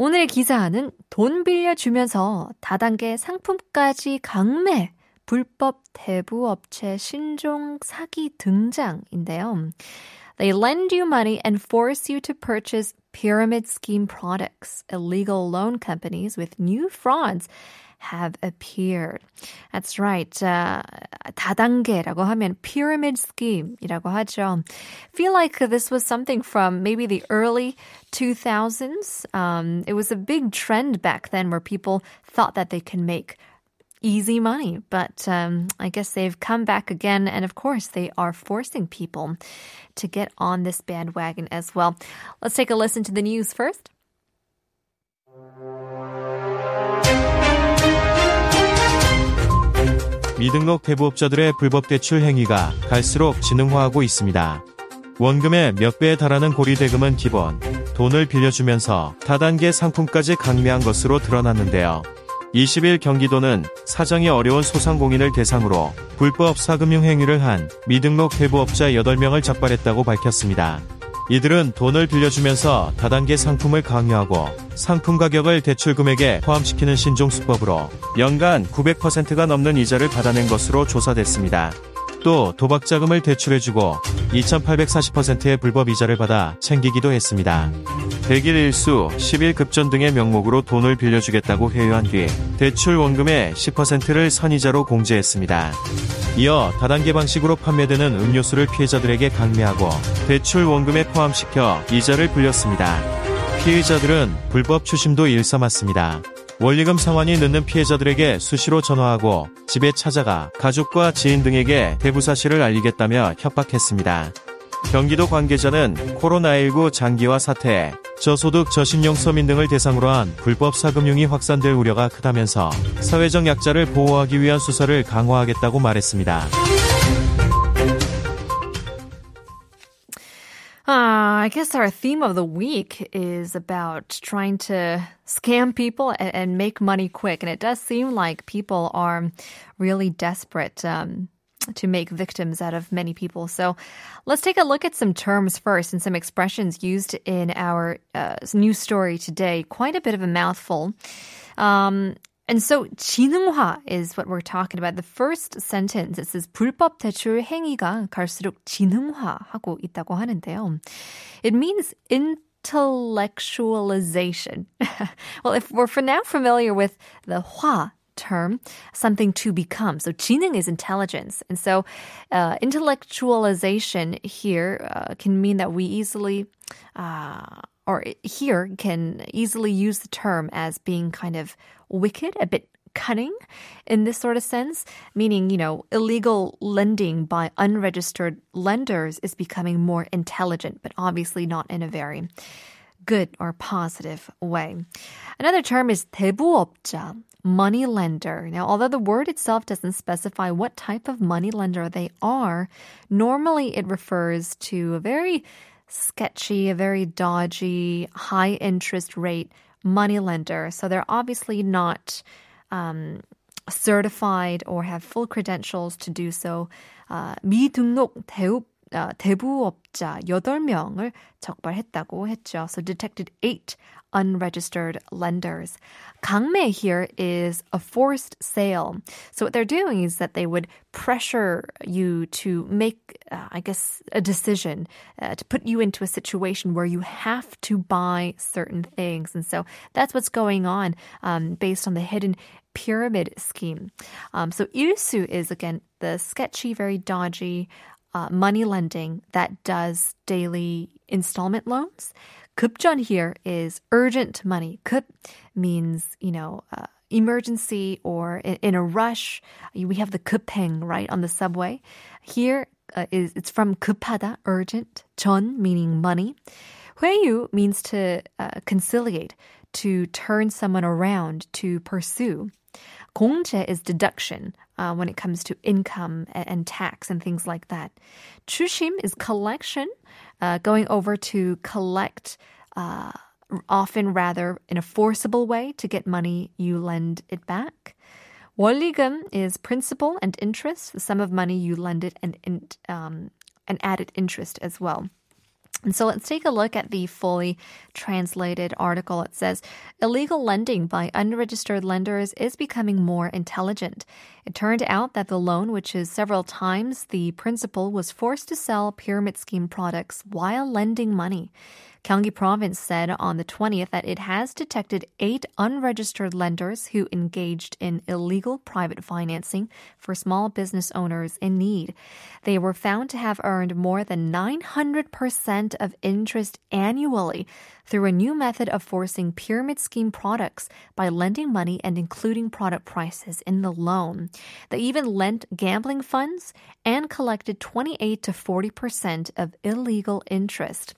오늘의 기사는 돈 빌려주면서 다단계 상품까지 강매, 불법 대부업체 신종 사기 등장인데요. They lend you money and force you to purchase pyramid scheme products. Illegal loan companies with new frauds have appeared. That's right. Uh, 다단계라고 하면 pyramid scheme이라고 하죠. Feel like this was something from maybe the early 2000s. Um, it was a big trend back then where people thought that they can make easy money. But um, I guess they've come back again. And of course, they are forcing people to get on this bandwagon as well. Let's take a listen to the news first. 미등록 대부업자들의 불법 대출 행위가 갈수록 진흥화하고 있습니다. 원금의 몇 배에 달하는 고리 대금은 기본, 돈을 빌려주면서 다단계 상품까지 강매한 것으로 드러났는데요. 20일 경기도는 사정이 어려운 소상공인을 대상으로 불법 사금융 행위를 한 미등록 대부업자 8명을 적발했다고 밝혔습니다. 이들은 돈을 빌려주면서 다단계 상품을 강요하고 상품 가격을 대출 금액에 포함시키는 신종 수법으로 연간 900%가 넘는 이자를 받아낸 것으로 조사됐습니다. 또 도박 자금을 대출해주고 2840%의 불법 이자를 받아 챙기기도 했습니다. 대길 일수, 10일 급전 등의 명목으로 돈을 빌려주겠다고 회유한 뒤 대출 원금의 10%를 선이자로 공제했습니다. 이어 다단계 방식으로 판매되는 음료수를 피해자들에게 강매하고 대출 원금에 포함시켜 이자를 불렸습니다. 피해자들은 불법 추심도 일삼았습니다. 원리금 상환이 늦는 피해자들에게 수시로 전화하고 집에 찾아가 가족과 지인 등에게 대부 사실을 알리겠다며 협박했습니다. 경기도 관계자는 코로나19 장기화 사태에 저소득 저신용 서민 등을 대상으로 한 불법 사금융이 확산될 우려가 크다면서 사회적 약자를 보호하기 위한 수사를 강화하겠다고 말했습니다. I guess our theme of the week is about trying to scam people and, and make money quick. And it does seem like people are really desperate um, to make victims out of many people. So let's take a look at some terms first and some expressions used in our uh, news story today. Quite a bit of a mouthful. Um, and so 진흥화 is what we're talking about. The first sentence it says 불법 대출 행위가 갈수록 진흥화하고 있다고 하는데요. It means intellectualization. well, if we're for now familiar with the 화 term, something to become. So 지능 is intelligence. And so uh, intellectualization here uh, can mean that we easily uh, or here can easily use the term as being kind of wicked, a bit cunning in this sort of sense, meaning, you know, illegal lending by unregistered lenders is becoming more intelligent, but obviously not in a very good or positive way. Another term is 대부업자, money lender. Now, although the word itself doesn't specify what type of money lender they are, normally it refers to a very sketchy, a very dodgy, high interest rate money lender. So they're obviously not um, certified or have full credentials to do so. Uh, 미등록 대우 어, 대부업자 8명을 적발했다고 했죠. So detected eight unregistered lenders. 강매 here is a forced sale. So what they're doing is that they would pressure you to make, uh, I guess, a decision uh, to put you into a situation where you have to buy certain things. And so that's what's going on um, based on the hidden pyramid scheme. Um, so 일수 is again the sketchy, very dodgy uh, money lending that does daily installment loans. 급전 here is urgent money. 급 means, you know, uh, emergency or in, in, a rush. We have the 급행, right, on the subway. Here uh, is it's from 급하다, urgent. 전 meaning money. 회유 means to uh, conciliate, to turn someone around, to pursue. 공제 is deduction uh, when it comes to income and, and, tax and things like that. 추심 is collection, uh, going over to collect uh, often rather in a forcible way to get money you lend it back. 원리금 is principal and interest, the sum of money you lend it and, um, and added interest as well. And so let's take a look at the fully translated article. It says illegal lending by unregistered lenders is becoming more intelligent. It turned out that the loan, which is several times the principal, was forced to sell pyramid scheme products while lending money. Gyeonggi Province said on the 20th that it has detected eight unregistered lenders who engaged in illegal private financing for small business owners in need. They were found to have earned more than 900% of interest annually through a new method of forcing pyramid scheme products by lending money and including product prices in the loan. They even lent gambling funds and collected 28 to 40% of illegal interest.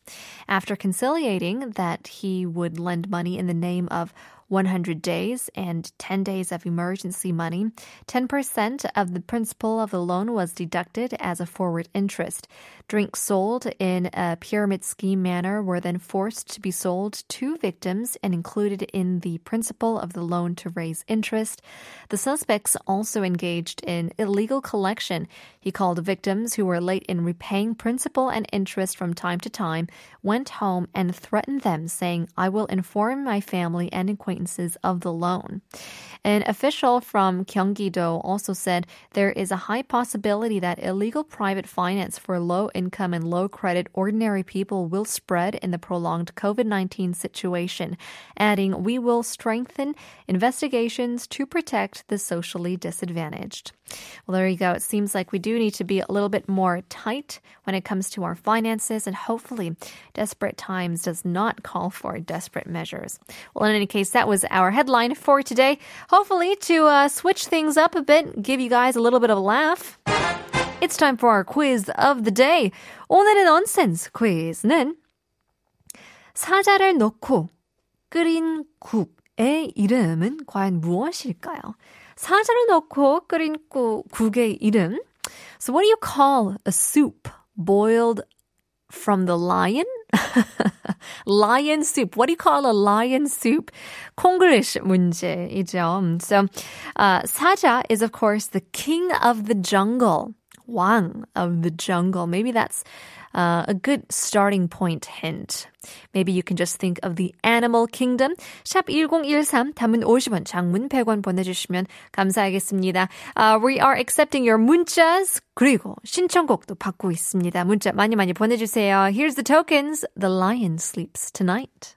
After conciliating that he would lend money in the name of 100 days and 10 days of emergency money, 10% of the principal of the loan was deducted as a forward interest. Drinks sold in a pyramid scheme manner were then forced to be sold to victims and included in the principal of the loan to raise interest. The suspects also engaged in illegal collection. He called victims who were late in repaying principal and interest from time to time, went home and threatened them, saying, I will inform my family and acquaintances of the loan. An official from Gyeonggi-do also said there is a high possibility that illegal private finance for low income and low credit ordinary people will spread in the prolonged COVID 19 situation, adding, We will strengthen investigations to protect the socially disadvantaged. Well, there you go. It seems like we do need to be a little bit more tight when it comes to our finances, and hopefully, desperate times does not call for desperate measures. Well, in any case, that was our headline for today. Hopefully, to uh, switch things up a bit, give you guys a little bit of a laugh. It's time for our quiz of the day. 오늘의 nonsense 퀴즈는 사자를 넣고 끓인 국의 이름은 과연 무엇일까요? 사자를 넣고 끓인 국, 국의 이름. So what do you call a soup boiled from the lion? lion soup. What do you call a lion soup? 콩글리시 문제이죠. So, uh, 사자 is of course the king of the jungle. Wang of the jungle. Maybe that's uh, a good starting point hint. Maybe you can just think of the animal kingdom. 샵 1013 담은 50원, 장문 100원 보내주시면 감사하겠습니다. Uh, we are accepting your 문자s 그리고 신청곡도 받고 있습니다. 문자 많이 많이 보내주세요. Here's the tokens. The lion sleeps tonight.